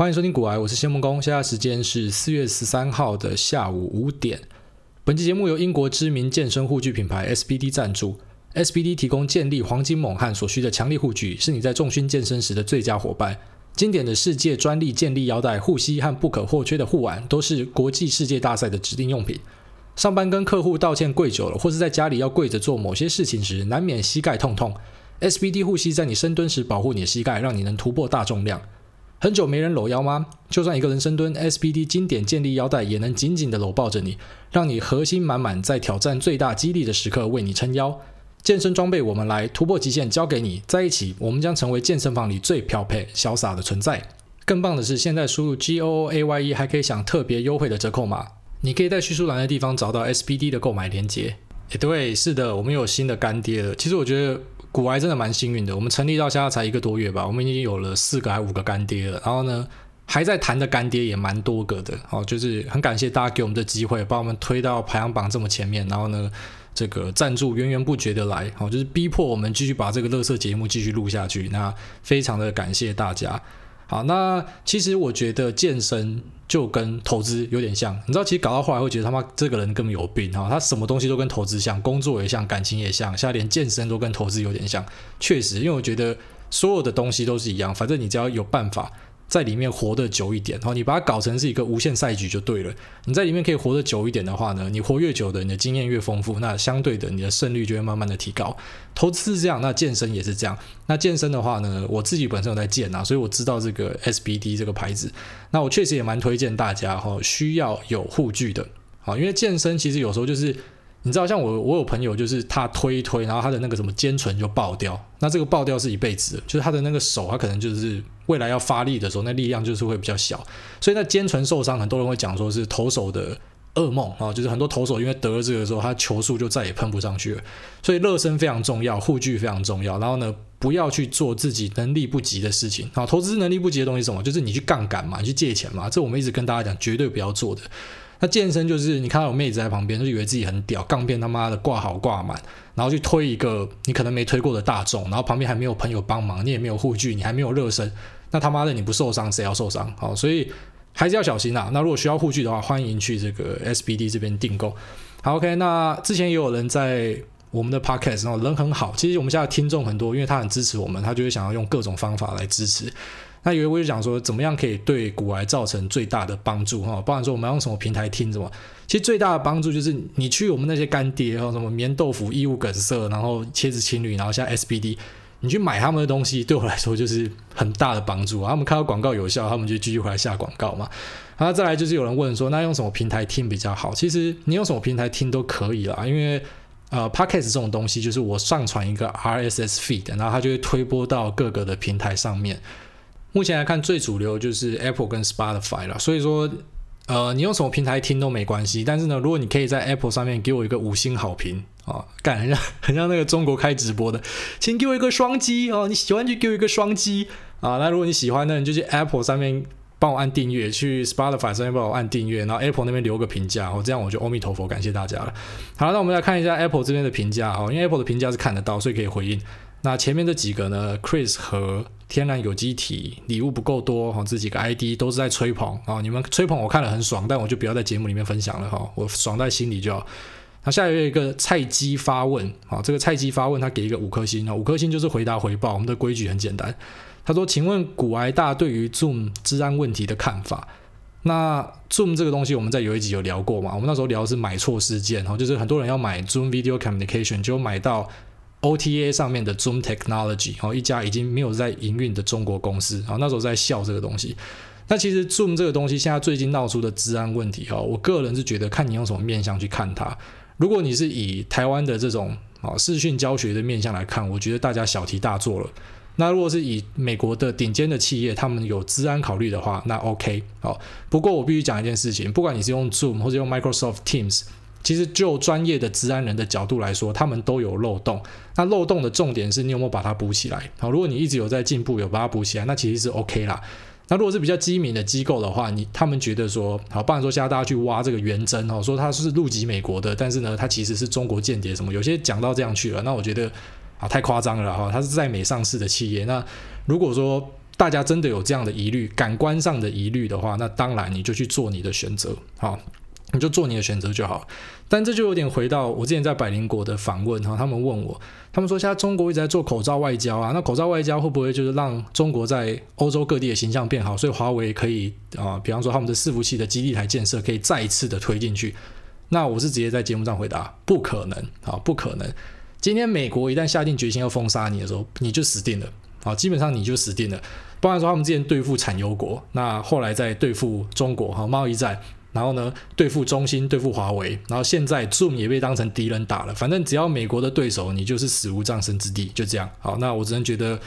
欢迎收听股癌，我是谢孟恭。现在时间是四月十三号的下午五点。本期节目由英国知名健身护具品牌 SBD 赞助。SBD 提供健力黄金猛汉所需的强力护具，是你在重训健身时的最佳伙伴。经典的世界专利健力腰带、护膝和不可或缺的护腕，都是国际世界大赛的指定用品。上班跟客户道歉跪久了，或是在家里要跪着做某些事情时，难免膝盖痛痛。SBD 护膝在你深蹲时保护你的膝盖，让你能突破大重量。很久没人搂腰吗？就算一个人深蹲，SBD 经典建立腰带也能紧紧地搂抱着你，让你核心满满，在挑战最大肌力的时刻为你撑腰。健身装备我们来突破极限，交给你，在一起我们将成为健身房里最漂配、潇洒的存在。更棒的是，现在输入 G O A Y E 还可以享特别优惠的折扣码，你可以在叙述栏的地方找到 SBD 的购买链接。诶，对，是的，我们有新的干爹了。其实我觉得。古埃真的蛮幸运的，我们成立到现在才一个多月吧，我们已经有了四个还五个干爹了，然后呢，还在谈的干爹也蛮多个的，哦，就是很感谢大家给我们的机会，把我们推到排行榜这么前面，然后呢，这个赞助源源不绝的来，哦，就是逼迫我们继续把这个乐色节目继续录下去，那非常的感谢大家。好，那其实我觉得健身就跟投资有点像，你知道，其实搞到后来会觉得他妈这个人根本有病哈，他什么东西都跟投资像，工作也像，感情也像，现在连健身都跟投资有点像。确实，因为我觉得所有的东西都是一样，反正你只要有办法。在里面活得久一点，然后你把它搞成是一个无限赛局就对了。你在里面可以活得久一点的话呢，你活越久的，你的经验越丰富，那相对的你的胜率就会慢慢的提高。投资是这样，那健身也是这样。那健身的话呢，我自己本身有在健啊，所以我知道这个 SBD 这个牌子。那我确实也蛮推荐大家哈，需要有护具的。好，因为健身其实有时候就是。你知道，像我，我有朋友，就是他推一推，然后他的那个什么肩唇就爆掉，那这个爆掉是一辈子的，就是他的那个手，他可能就是未来要发力的时候，那力量就是会比较小，所以那肩唇受伤，很多人会讲说是投手的噩梦啊，就是很多投手因为得了这个时候，他球速就再也喷不上去了，所以热身非常重要，护具非常重要，然后呢，不要去做自己能力不及的事情啊，投资能力不及的东西什么？就是你去杠杆嘛，你去借钱嘛，这我们一直跟大家讲，绝对不要做的。那健身就是你看到有妹子在旁边，就以为自己很屌，杠片他妈的挂好挂满，然后去推一个你可能没推过的大众，然后旁边还没有朋友帮忙，你也没有护具，你还没有热身，那他妈的你不受伤谁要受伤？好，所以还是要小心啊。那如果需要护具的话，欢迎去这个 SBD 这边订购。好，OK，那之前也有人在我们的 Podcast，然后人很好，其实我们现在听众很多，因为他很支持我们，他就会想要用各种方法来支持。那有一位就讲说，怎么样可以对股癌造成最大的帮助哈？包含说我们要用什么平台听什么？其实最大的帮助就是你去我们那些干爹哈，什么棉豆腐、异物梗塞，然后茄子情侣，然后像 SBD，你去买他们的东西，对我来说就是很大的帮助啊。他们看到广告有效，他们就继续回来下广告嘛。然后再来就是有人问说，那用什么平台听比较好？其实你用什么平台听都可以啦，因为呃，Podcast 这种东西就是我上传一个 RSS feed，然后它就会推播到各个的平台上面。目前来看，最主流就是 Apple 跟 Spotify 了。所以说，呃，你用什么平台听都没关系。但是呢，如果你可以在 Apple 上面给我一个五星好评啊，干，很像 很像那个中国开直播的，请给我一个双击哦。你喜欢就给我一个双击啊。那如果你喜欢呢，你就去 Apple 上面帮我按订阅，去 Spotify 上面帮我按订阅，然后 Apple 那边留个评价哦。这样我就阿弥陀佛，感谢大家了。好，那我们来看一下 Apple 这边的评价哦，因为 Apple 的评价是看得到，所以可以回应。那前面这几个呢，Chris 和天然有机体礼物不够多哈，这几个 ID 都是在吹捧啊，你们吹捧我看了很爽，但我就不要在节目里面分享了哈，我爽在心里就好。那下一个一个菜鸡发问啊，这个菜鸡发问他给一个五颗星啊，五颗星就是回答回报，我们的规矩很简单。他说：“请问古埃大对于 Zoom 治安问题的看法？”那 Zoom 这个东西我们在有一集有聊过嘛，我们那时候聊是买错事件哈，就是很多人要买 Zoom Video Communication 就买到。OTA 上面的 Zoom Technology，哦，一家已经没有在营运的中国公司，啊，那时候在笑这个东西。那其实 Zoom 这个东西现在最近闹出的治安问题，哈，我个人是觉得看你用什么面向去看它。如果你是以台湾的这种啊视讯教学的面向来看，我觉得大家小题大做了。那如果是以美国的顶尖的企业，他们有治安考虑的话，那 OK，好。不过我必须讲一件事情，不管你是用 Zoom 或者用 Microsoft Teams。其实就专业的治安人的角度来说，他们都有漏洞。那漏洞的重点是你有没有把它补起来？好，如果你一直有在进步，有把它补起来，那其实是 OK 啦。那如果是比较机敏的机构的话，你他们觉得说，好，不然说现在大家去挖这个元真哦，说他是入籍美国的，但是呢，他其实是中国间谍什么？有些讲到这样去了，那我觉得啊，太夸张了哈。他是在美上市的企业，那如果说大家真的有这样的疑虑，感官上的疑虑的话，那当然你就去做你的选择，好，你就做你的选择就好。但这就有点回到我之前在百灵国的访问哈，他们问我，他们说现在中国一直在做口罩外交啊，那口罩外交会不会就是让中国在欧洲各地的形象变好？所以华为可以啊、比方说他们的伺服器的基地台建设可以再一次的推进去。那我是直接在节目上回答，不可能啊，不可能。今天美国一旦下定决心要封杀你的时候，你就死定了啊，基本上你就死定了。不然说他们之前对付产油国，那后来再对付中国哈，贸易战。然后呢，对付中兴，对付华为，然后现在 Zoom 也被当成敌人打了。反正只要美国的对手，你就是死无葬身之地，就这样。好，那我只能觉得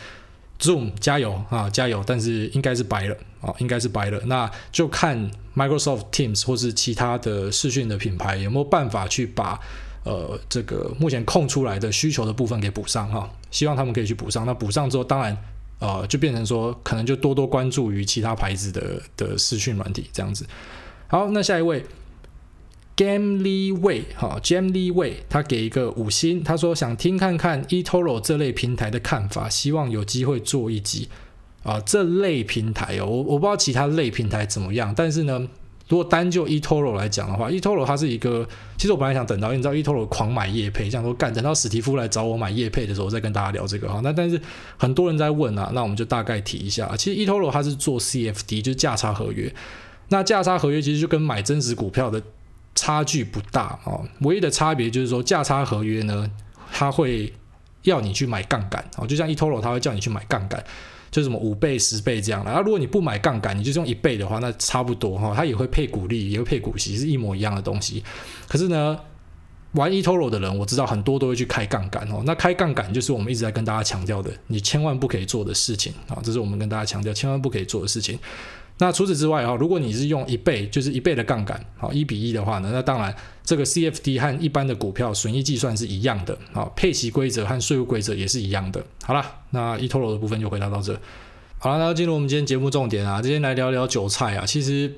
Zoom 加油啊，加油！但是应该是白了啊，应该是白了。那就看 Microsoft Teams 或是其他的视讯的品牌有没有办法去把呃这个目前空出来的需求的部分给补上哈。希望他们可以去补上。那补上之后，当然呃就变成说，可能就多多关注于其他牌子的的视讯软体这样子。好，那下一位，Gamely Way 哈，Gamely Way，他给一个五星，他说想听看看 eToro 这类平台的看法，希望有机会做一集啊。这类平台哦，我我不知道其他类平台怎么样，但是呢，如果单就 eToro 来讲的话，eToro 它是一个，其实我本来想等到你知道 eToro 狂买业配，这样说干，等到史蒂夫来找我买业配的时候，再跟大家聊这个哈。那但是很多人在问啊，那我们就大概提一下，其实 eToro 它是做 CFD，就是价差合约。那价差合约其实就跟买真实股票的差距不大哦，唯一的差别就是说价差合约呢，它会要你去买杠杆哦，就像 eToro 它会叫你去买杠杆，就什么五倍、十倍这样的。那如果你不买杠杆，你就用一倍的话，那差不多哈，它也会配股利，也会配股息，是一模一样的东西。可是呢，玩 eToro 的人，我知道很多都会去开杠杆哦。那开杠杆就是我们一直在跟大家强调的，你千万不可以做的事情啊，这是我们跟大家强调千万不可以做的事情。那除此之外哈，如果你是用一倍，就是一倍的杠杆，好一比一的话呢，那当然这个 CFD 和一般的股票损益计算是一样的，好配息规则和税务规则也是一样的。好了，那 eToro 的部分就回答到这。好了，那进入我们今天节目重点啊，今天来聊聊韭菜啊，其实。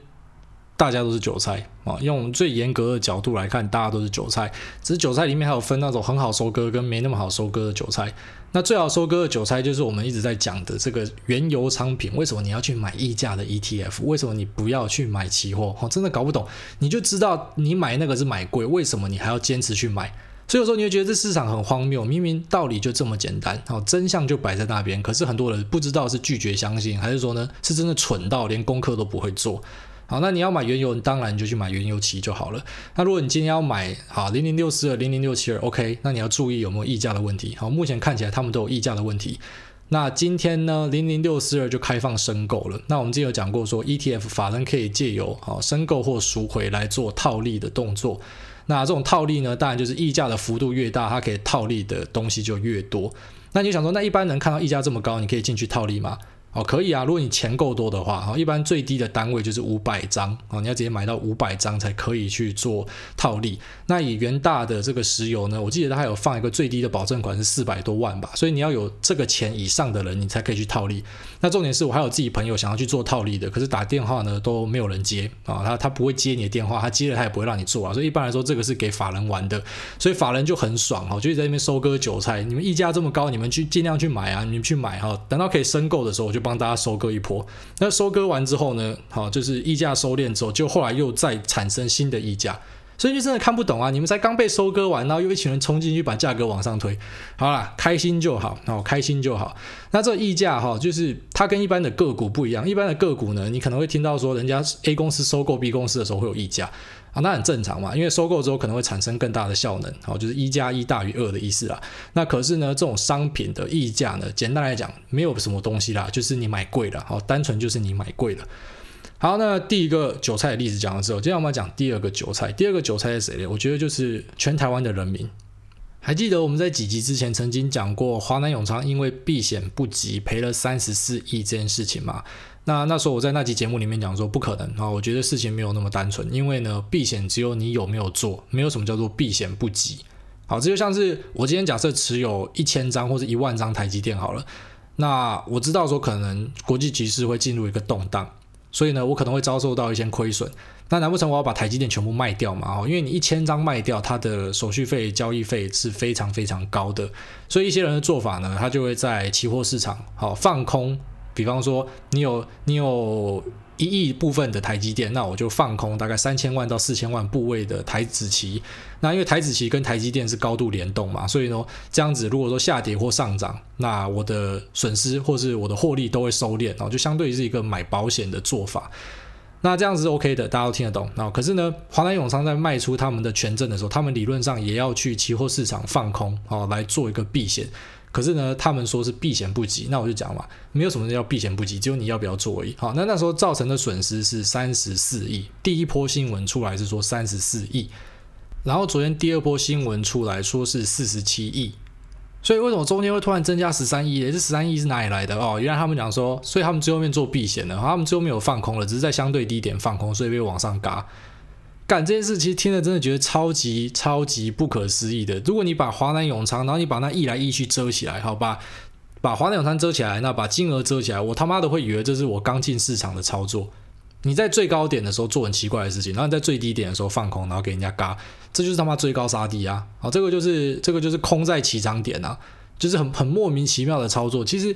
大家都是韭菜啊，用最严格的角度来看，大家都是韭菜。只是韭菜里面还有分那种很好收割跟没那么好收割的韭菜。那最好收割的韭菜就是我们一直在讲的这个原油商品。为什么你要去买溢价的 ETF？为什么你不要去买期货？哦，真的搞不懂。你就知道你买那个是买贵，为什么你还要坚持去买？所以有时候你会觉得这市场很荒谬，明明道理就这么简单，好，真相就摆在那边。可是很多人不知道是拒绝相信，还是说呢，是真的蠢到连功课都不会做。好，那你要买原油，你当然就去买原油期就好了。那如果你今天要买好零零六四二、零零六七二，OK，那你要注意有没有溢价的问题。好，目前看起来他们都有溢价的问题。那今天呢，零零六四二就开放申购了。那我们之前有讲过说，ETF 法人可以借由好申购或赎回来做套利的动作。那这种套利呢，当然就是溢价的幅度越大，它可以套利的东西就越多。那你想说，那一般能看到溢价这么高，你可以进去套利吗？哦，可以啊，如果你钱够多的话，哈，一般最低的单位就是五百张，哦，你要直接买到五百张才可以去做套利。那以元大的这个石油呢，我记得它有放一个最低的保证款是四百多万吧，所以你要有这个钱以上的人，你才可以去套利。那重点是我还有自己朋友想要去做套利的，可是打电话呢都没有人接啊，他他不会接你的电话，他接了他也不会让你做啊，所以一般来说这个是给法人玩的，所以法人就很爽哈，就是在那边收割韭菜。你们溢价这么高，你们去尽量去买啊，你们去买哈，等到可以申购的时候，我就帮大家收割一波。那收割完之后呢，好，就是溢价收敛之后，就后来又再产生新的溢价，所以就真的看不懂啊！你们才刚被收割完，然后又一群人冲进去把价格往上推，好啦，开心就好，好，开心就好。那这溢价哈，就是它跟一般的个股不一样，一般的个股呢，你可能会听到说，人家 A 公司收购 B 公司的时候会有溢价。啊，那很正常嘛，因为收购之后可能会产生更大的效能，好，就是一加一大于二的意思啦。那可是呢，这种商品的溢价呢，简单来讲，没有什么东西啦，就是你买贵了，好，单纯就是你买贵了。好，那第一个韭菜的例子讲了之后，接下来我们要讲第二个韭菜。第二个韭菜是谁呢？我觉得就是全台湾的人民。还记得我们在几集之前曾经讲过，华南永昌因为避险不及赔了三十四亿这件事情吗？那那时候我在那期节目里面讲说不可能啊，我觉得事情没有那么单纯，因为呢，避险只有你有没有做，没有什么叫做避险不及。好，这就像是我今天假设持有一千张或者一万张台积电好了，那我知道说可能国际局势会进入一个动荡，所以呢，我可能会遭受到一些亏损。那难不成我要把台积电全部卖掉吗？哦，因为你一千张卖掉，它的手续费、交易费是非常非常高的，所以一些人的做法呢，他就会在期货市场好放空。比方说你有你有一亿部分的台积电，那我就放空大概三千万到四千万部位的台子期。那因为台子期跟台积电是高度联动嘛，所以呢，这样子如果说下跌或上涨，那我的损失或是我的获利都会收敛，然后就相对于是一个买保险的做法。那这样子 OK 的，大家都听得懂。那可是呢，华南永昌在卖出他们的权证的时候，他们理论上也要去期货市场放空，哦，来做一个避险。可是呢，他们说是避险不及，那我就讲嘛，没有什么叫避险不及，只有你要不要做而已。好，那那时候造成的损失是三十四亿，第一波新闻出来是说三十四亿，然后昨天第二波新闻出来说是四十七亿。所以为什么中间会突然增加十三亿？这十三亿是哪里来的？哦，原来他们讲说，所以他们最后面做避险的，他们最后面有放空了，只是在相对低点放空，所以被往上嘎。干这件事其实听了真的觉得超级超级不可思议的。如果你把华南永昌，然后你把那一来一去遮起来，好吧，把华南永昌遮起来，那把金额遮起来，我他妈的会以为这是我刚进市场的操作。你在最高点的时候做很奇怪的事情，然后你在最低点的时候放空，然后给人家嘎，这就是他妈追高杀低啊！好，这个就是这个就是空在起涨点啊，就是很很莫名其妙的操作。其实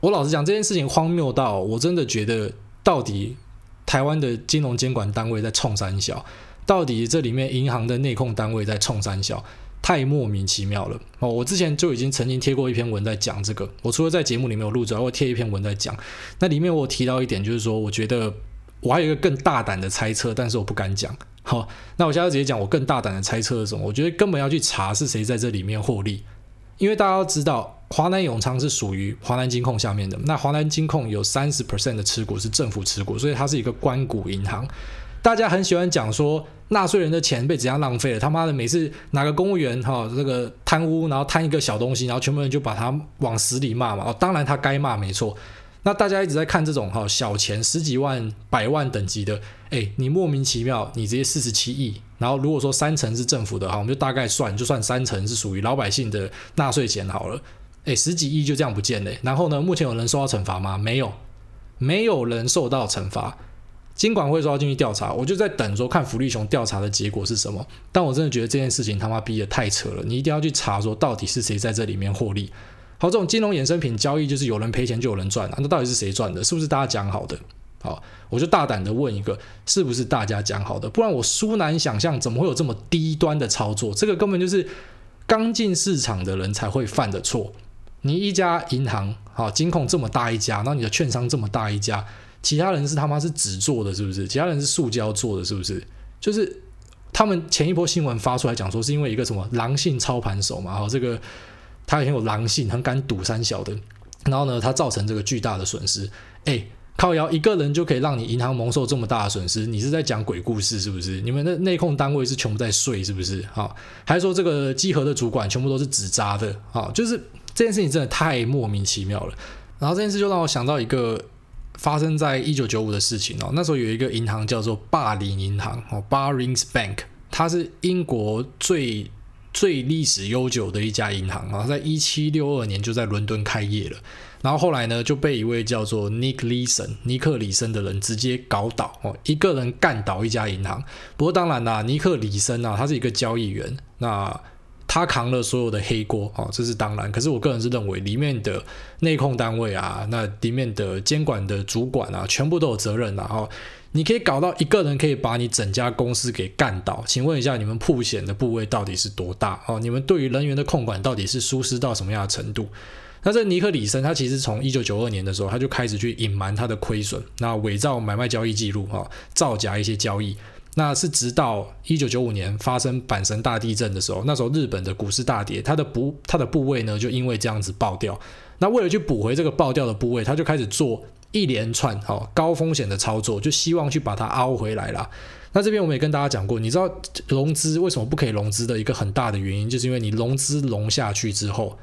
我老实讲，这件事情荒谬到我真的觉得，到底台湾的金融监管单位在冲三小，到底这里面银行的内控单位在冲三小，太莫名其妙了哦！我之前就已经曾经贴过一篇文在讲这个，我除了在节目里面有录之外，我贴一篇文在讲，那里面我提到一点，就是说我觉得。我还有一个更大胆的猜测，但是我不敢讲。好，那我现在直接讲我更大胆的猜测是什么？我觉得根本要去查是谁在这里面获利，因为大家要知道，华南永昌是属于华南金控下面的。那华南金控有三十 percent 的持股是政府持股，所以它是一个官股银行。大家很喜欢讲说，纳税人的钱被怎样浪费了？他妈的，每次哪个公务员哈这个贪污，然后贪一个小东西，然后全部人就把他往死里骂嘛。哦，当然他该骂没错。那大家一直在看这种哈小钱十几万、百万等级的，诶，你莫名其妙，你直接四十七亿，然后如果说三成是政府的哈，我们就大概算，就算三成是属于老百姓的纳税钱好了，诶，十几亿就这样不见了。然后呢，目前有人受到惩罚吗？没有，没有人受到惩罚。金管会说要进去调查，我就在等说看福利熊调查的结果是什么。但我真的觉得这件事情他妈逼得太扯了，你一定要去查说到底是谁在这里面获利。好，这种金融衍生品交易就是有人赔钱就有人赚啊，那到底是谁赚的？是不是大家讲好的？好，我就大胆的问一个，是不是大家讲好的？不然我殊难想象怎么会有这么低端的操作？这个根本就是刚进市场的人才会犯的错。你一家银行，好，金控这么大一家，那你的券商这么大一家，其他人是他妈是纸做的，是不是？其他人是塑胶做的，是不是？就是他们前一波新闻发出来讲说，是因为一个什么狼性操盘手嘛？好，这个。他很有狼性，很敢赌三小的，然后呢，他造成这个巨大的损失。哎，靠腰一个人就可以让你银行蒙受这么大的损失，你是在讲鬼故事是不是？你们的内控单位是全部在睡是不是？啊，还说这个稽核的主管全部都是纸扎的啊，就是这件事情真的太莫名其妙了。然后这件事就让我想到一个发生在一九九五的事情哦，那时候有一个银行叫做霸陵银行哦，Barings Bank，它是英国最最历史悠久的一家银行啊，在一七六二年就在伦敦开业了，然后后来呢就被一位叫做 Nick Leeson 尼克里森的人直接搞倒哦，一个人干倒一家银行。不过当然啦，尼克里森啊，他是一个交易员，那他扛了所有的黑锅哦，这是当然。可是我个人是认为，里面的内控单位啊，那里面的监管的主管啊，全部都有责任然后。你可以搞到一个人可以把你整家公司给干倒，请问一下，你们曝险的部位到底是多大？哦，你们对于人员的控管到底是疏失到什么样的程度？那这尼克里森他其实从一九九二年的时候他就开始去隐瞒他的亏损，那伪造买卖交易记录，哈，造假一些交易，那是直到一九九五年发生阪神大地震的时候，那时候日本的股市大跌，它的部它的部位呢就因为这样子爆掉，那为了去补回这个爆掉的部位，他就开始做。一连串好高风险的操作，就希望去把它凹回来啦。那这边我们也跟大家讲过，你知道融资为什么不可以融资的一个很大的原因，就是因为你融资融下去之后，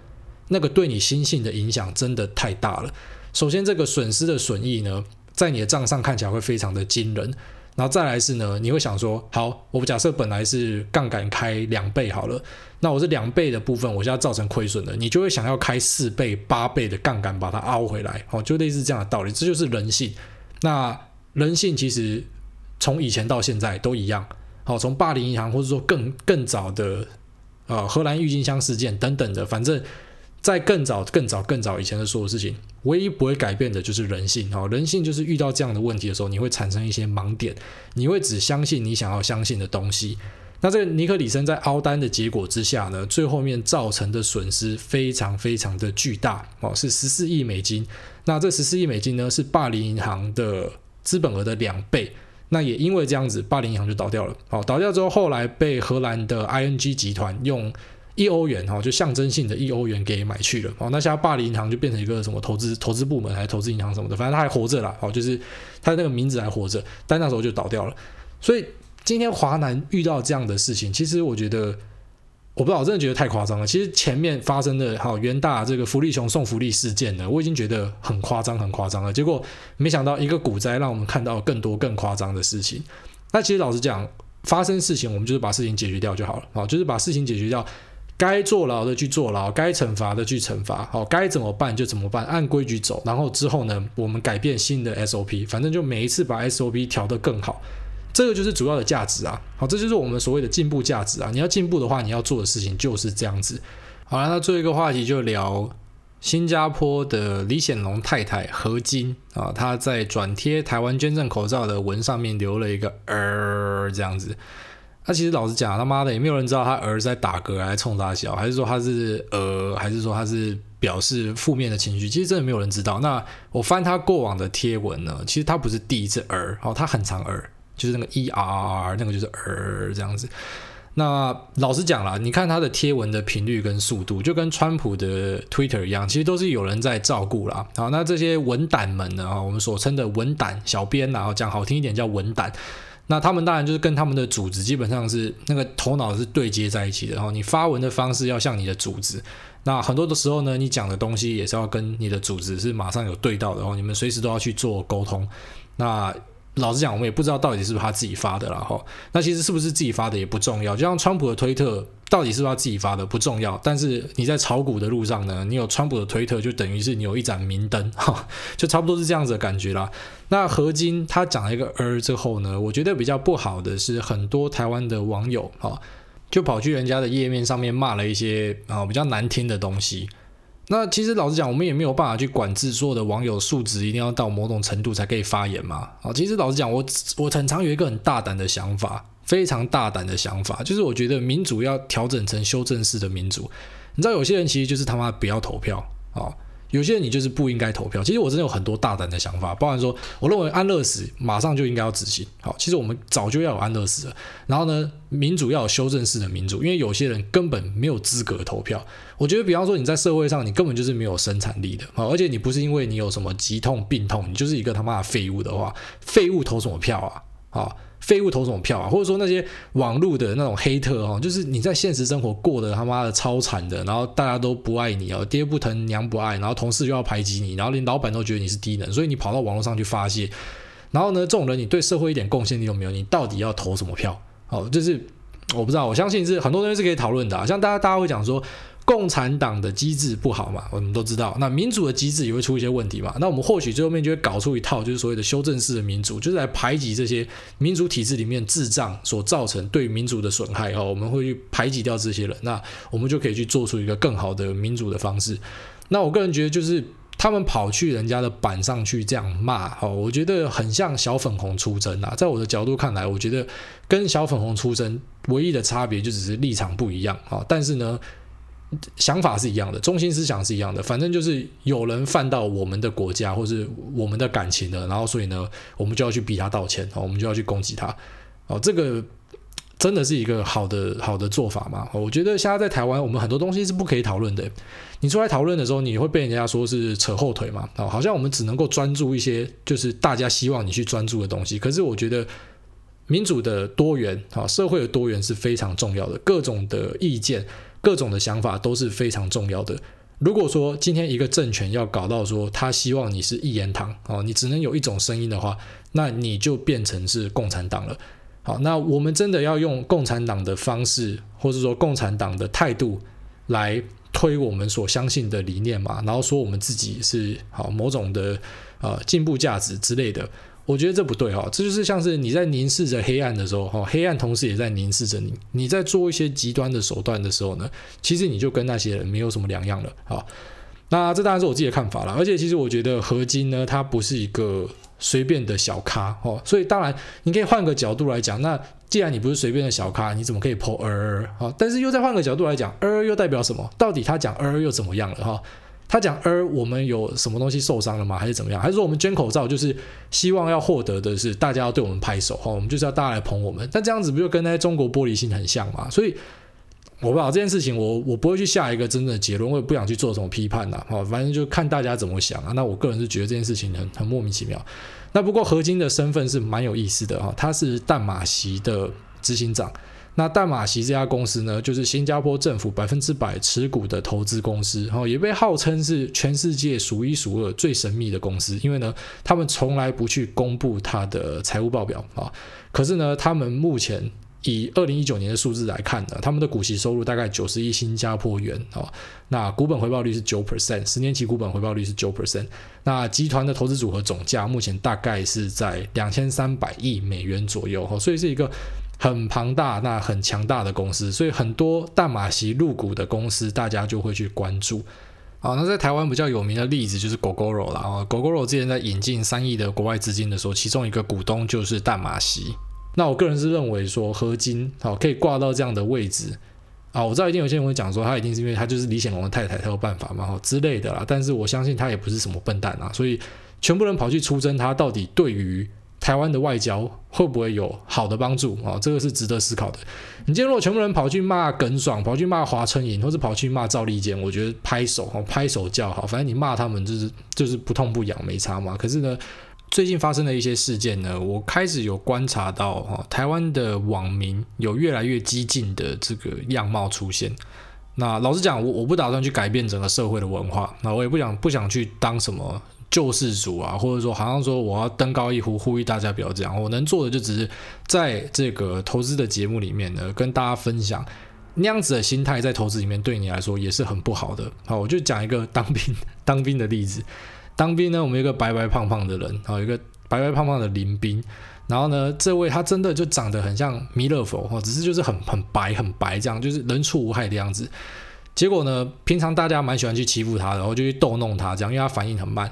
那个对你心性的影响真的太大了。首先，这个损失的损益呢，在你的账上看起来会非常的惊人。然后再来是呢，你会想说，好，我假设本来是杠杆开两倍好了，那我是两倍的部分，我现在造成亏损了，你就会想要开四倍、八倍的杠杆把它凹回来，哦，就类似这样的道理，这就是人性。那人性其实从以前到现在都一样，好，从霸陵银行或者说更更早的呃荷兰郁金香事件等等的，反正在更早、更早、更早以前的所有事情，唯一不会改变的就是人性。哦，人性就是遇到这样的问题的时候，你会产生一些盲点，你会只相信你想要相信的东西。那这个尼克里森在凹单的结果之下呢，最后面造成的损失非常非常的巨大哦，是十四亿美金。那这十四亿美金呢，是霸凌银行的资本额的两倍。那也因为这样子，霸凌银行就倒掉了。好，倒掉之后，后来被荷兰的 ING 集团用一欧元哈，就象征性的一欧元给买去了。哦，那现在霸凌银行就变成一个什么投资投资部门还是投资银行什么的，反正它还活着啦。哦，就是它的那个名字还活着，但那时候就倒掉了。所以。今天华南遇到这样的事情，其实我觉得，我不知道，我真的觉得太夸张了。其实前面发生的哈元大这个福利熊送福利事件呢，我已经觉得很夸张，很夸张了。结果没想到一个股灾让我们看到更多更夸张的事情。那其实老实讲，发生事情我们就是把事情解决掉就好了啊，就是把事情解决掉，该坐牢的去坐牢，该惩罚的去惩罚，好，该怎么办就怎么办，按规矩走。然后之后呢，我们改变新的 SOP，反正就每一次把 SOP 调得更好。这个就是主要的价值啊，好，这就是我们所谓的进步价值啊。你要进步的话，你要做的事情就是这样子。好了，那最后一个话题就聊新加坡的李显龙太太何金啊，她在转贴台湾捐赠口罩的文上面留了一个儿这样子。他其实老实讲，他妈的也没有人知道他儿在打嗝还是冲他笑，还是说他是呃，还是说他是表示负面的情绪？其实真的没有人知道。那我翻他过往的贴文呢，其实他不是第一次儿，哦，他很常儿。就是那个 E R R，那个就是儿这样子。那老实讲啦，你看他的贴文的频率跟速度，就跟川普的 Twitter 一样，其实都是有人在照顾啦。好，那这些文胆们呢，我们所称的文胆小编，然后讲好听一点叫文胆。那他们当然就是跟他们的组织基本上是那个头脑是对接在一起的。然后你发文的方式要像你的组织，那很多的时候呢，你讲的东西也是要跟你的组织是马上有对到的。然后你们随时都要去做沟通。那老实讲，我们也不知道到底是不是他自己发的了哈。那其实是不是自己发的也不重要，就像川普的推特到底是不是他自己发的不重要，但是你在炒股的路上呢，你有川普的推特，就等于是你有一盏明灯哈，就差不多是这样子的感觉啦。那何金他讲了一个儿之后呢，我觉得比较不好的是很多台湾的网友哈，就跑去人家的页面上面骂了一些啊比较难听的东西。那其实老实讲，我们也没有办法去管制所有的网友素质一定要到某种程度才可以发言嘛。啊，其实老实讲，我我很常有一个很大胆的想法，非常大胆的想法，就是我觉得民主要调整成修正式的民主。你知道，有些人其实就是他妈不要投票啊。有些人你就是不应该投票。其实我真的有很多大胆的想法，包含说，我认为安乐死马上就应该要执行。好，其实我们早就要有安乐死了。然后呢，民主要有修正式的民主，因为有些人根本没有资格投票。我觉得，比方说你在社会上，你根本就是没有生产力的。啊，而且你不是因为你有什么疾痛病痛，你就是一个他妈的废物的话，废物投什么票啊？好。废物投什么票啊？或者说那些网络的那种黑特哈，就是你在现实生活过得他妈的超惨的，然后大家都不爱你哦，爹不疼娘不爱，然后同事又要排挤你，然后连老板都觉得你是低能，所以你跑到网络上去发泄。然后呢，这种人你对社会一点贡献力都没有，你到底要投什么票？哦，就是我不知道，我相信是很多东西是可以讨论的啊，像大家大家会讲说。共产党的机制不好嘛，我们都知道。那民主的机制也会出一些问题嘛。那我们或许最后面就会搞出一套，就是所谓的修正式的民主，就是来排挤这些民主体制里面智障所造成对民主的损害哈。我们会去排挤掉这些人，那我们就可以去做出一个更好的民主的方式。那我个人觉得，就是他们跑去人家的板上去这样骂哈，我觉得很像小粉红出征啊。在我的角度看来，我觉得跟小粉红出征唯一的差别就只是立场不一样啊。但是呢。想法是一样的，中心思想是一样的，反正就是有人犯到我们的国家或是我们的感情的，然后所以呢，我们就要去逼他道歉，我们就要去攻击他，哦，这个真的是一个好的好的做法吗？我觉得现在在台湾，我们很多东西是不可以讨论的。你出来讨论的时候，你会被人家说是扯后腿嘛？哦，好像我们只能够专注一些，就是大家希望你去专注的东西。可是我觉得民主的多元啊，社会的多元是非常重要的，各种的意见。各种的想法都是非常重要的。如果说今天一个政权要搞到说他希望你是一言堂哦，你只能有一种声音的话，那你就变成是共产党了。好，那我们真的要用共产党的方式，或者说共产党的态度来推我们所相信的理念嘛？然后说我们自己是好某种的呃进步价值之类的。我觉得这不对哈，这就是像是你在凝视着黑暗的时候哈，黑暗同时也在凝视着你。你在做一些极端的手段的时候呢，其实你就跟那些人没有什么两样了啊。那这当然是我自己的看法了，而且其实我觉得何金呢，他不是一个随便的小咖哦，所以当然你可以换个角度来讲，那既然你不是随便的小咖，你怎么可以破二二啊？但是又再换个角度来讲，二二又代表什么？到底他讲二二又怎么样了哈？他讲而我们有什么东西受伤了吗？还是怎么样？还是说我们捐口罩就是希望要获得的是大家要对我们拍手哈？我们就是要大家来捧我们。但这样子不就跟那些中国玻璃心很像吗？所以我不知道这件事情我，我不会去下一个真正的结论，我也不想去做什么批判呐。哈，反正就看大家怎么想啊。那我个人是觉得这件事情很很莫名其妙。那不过何金的身份是蛮有意思的哈，他是淡马锡的执行长。那淡马锡这家公司呢，就是新加坡政府百分之百持股的投资公司，然后也被号称是全世界数一数二最神秘的公司，因为呢，他们从来不去公布他的财务报表啊。可是呢，他们目前以二零一九年的数字来看呢，他们的股息收入大概九十亿新加坡元啊，那股本回报率是九 percent，十年期股本回报率是九 percent，那集团的投资组合总价目前大概是在两千三百亿美元左右哈，所以是一个。很庞大、那很强大的公司，所以很多淡马锡入股的公司，大家就会去关注。啊，那在台湾比较有名的例子就是 Gogoro 了啊。Gogoro 之前在引进三亿的国外资金的时候，其中一个股东就是淡马锡。那我个人是认为说，何金好可以挂到这样的位置啊。我知道一定有些人会讲说，他一定是因为他就是李显龙的太太，他有办法嘛，好之类的啦。但是我相信他也不是什么笨蛋啊，所以全部人跑去出征他，到底对于台湾的外交会不会有好的帮助啊？这个是值得思考的。你今天如果全部人跑去骂耿爽，跑去骂华春莹，或是跑去骂赵立坚，我觉得拍手哦，拍手叫好。反正你骂他们就是就是不痛不痒，没差嘛。可是呢，最近发生的一些事件呢，我开始有观察到哈，台湾的网民有越来越激进的这个样貌出现。那老实讲，我我不打算去改变整个社会的文化，那我也不想不想去当什么。救世主啊，或者说好像说我要登高一呼，呼吁大家不要这样。我能做的就只是在这个投资的节目里面呢，跟大家分享那样子的心态，在投资里面对你来说也是很不好的。好，我就讲一个当兵当兵的例子。当兵呢，我们有一个白白胖胖的人，好，一个白白胖胖的林兵。然后呢，这位他真的就长得很像弥勒佛，只是就是很很白很白这样，就是人畜无害的样子。结果呢，平常大家蛮喜欢去欺负他的，然后就去逗弄他，这样，因为他反应很慢。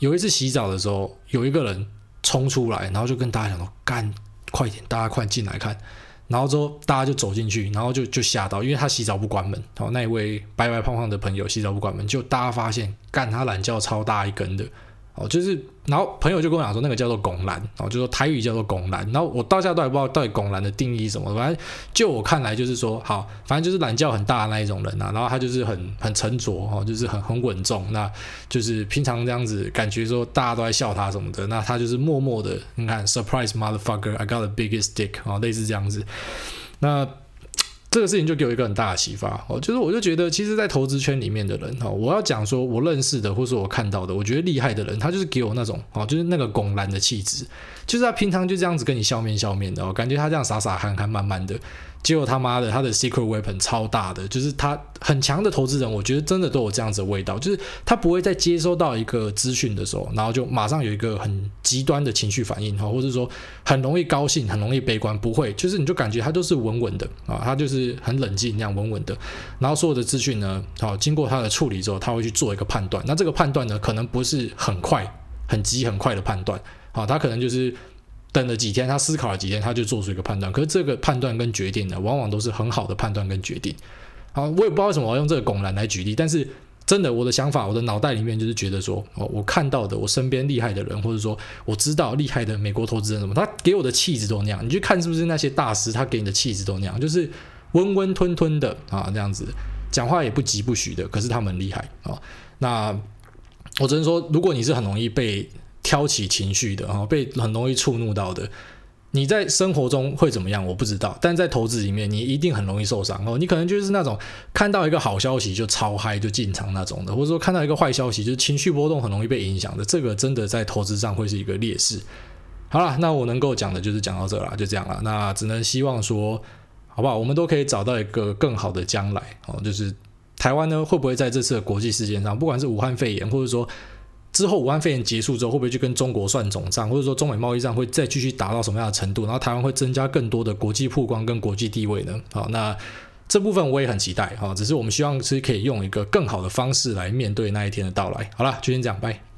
有一次洗澡的时候，有一个人冲出来，然后就跟大家讲说：“干，快点，大家快进来看。”然后之后大家就走进去，然后就就吓到，因为他洗澡不关门。然后那一位白白胖胖的朋友洗澡不关门，就大家发现，干他懒觉超大一根的。哦，就是，然后朋友就跟我讲说，那个叫做拱兰，哦，就说台语叫做拱兰。然后我到现在都还不知道到底拱兰的定义什么，反正就我看来就是说，好，反正就是懒觉很大的那一种人呐、啊。然后他就是很很沉着，哦，就是很很稳重，那就是平常这样子感觉说大家都在笑他什么的，那他就是默默的，你看，surprise motherfucker，I got the biggest dick，哦，类似这样子，那。这个事情就给我一个很大的启发哦，就是我就觉得，其实，在投资圈里面的人哈，我要讲说我认识的，或是我看到的，我觉得厉害的人，他就是给我那种哦，就是那个拱然的气质，就是他平常就这样子跟你笑面笑面的哦，感觉他这样傻傻憨憨慢慢的。结果他妈的，他的 secret weapon 超大的，就是他很强的投资人，我觉得真的都有这样子的味道，就是他不会在接收到一个资讯的时候，然后就马上有一个很极端的情绪反应哈，或者说很容易高兴、很容易悲观，不会，就是你就感觉他都是稳稳的啊，他就是很冷静那样稳稳的，然后所有的资讯呢，好，经过他的处理之后，他会去做一个判断，那这个判断呢，可能不是很快、很急、很快的判断，好，他可能就是。等了几天，他思考了几天，他就做出一个判断。可是这个判断跟决定呢，往往都是很好的判断跟决定。好，我也不知道为什么我要用这个拱蓝来举例，但是真的，我的想法，我的脑袋里面就是觉得说，哦，我看到的，我身边厉害的人，或者说我知道厉害的美国投资人什么，他给我的气质都那样。你去看是不是那些大师，他给你的气质都那样，就是温温吞吞的啊，这样子，讲话也不急不徐的。可是他们厉害啊。那我只能说，如果你是很容易被。挑起情绪的啊，被很容易触怒到的，你在生活中会怎么样？我不知道，但在投资里面，你一定很容易受伤哦。你可能就是那种看到一个好消息就超嗨就进场那种的，或者说看到一个坏消息就是情绪波动很容易被影响的，这个真的在投资上会是一个劣势。好了，那我能够讲的就是讲到这了，就这样了。那只能希望说，好不好？我们都可以找到一个更好的将来哦。就是台湾呢，会不会在这次的国际事件上，不管是武汉肺炎，或者说。之后武汉肺炎结束之后，会不会去跟中国算总账，或者说中美贸易战会再继续达到什么样的程度，然后台湾会增加更多的国际曝光跟国际地位呢？好，那这部分我也很期待哈，只是我们希望是可以用一个更好的方式来面对那一天的到来。好了，就先这样，拜。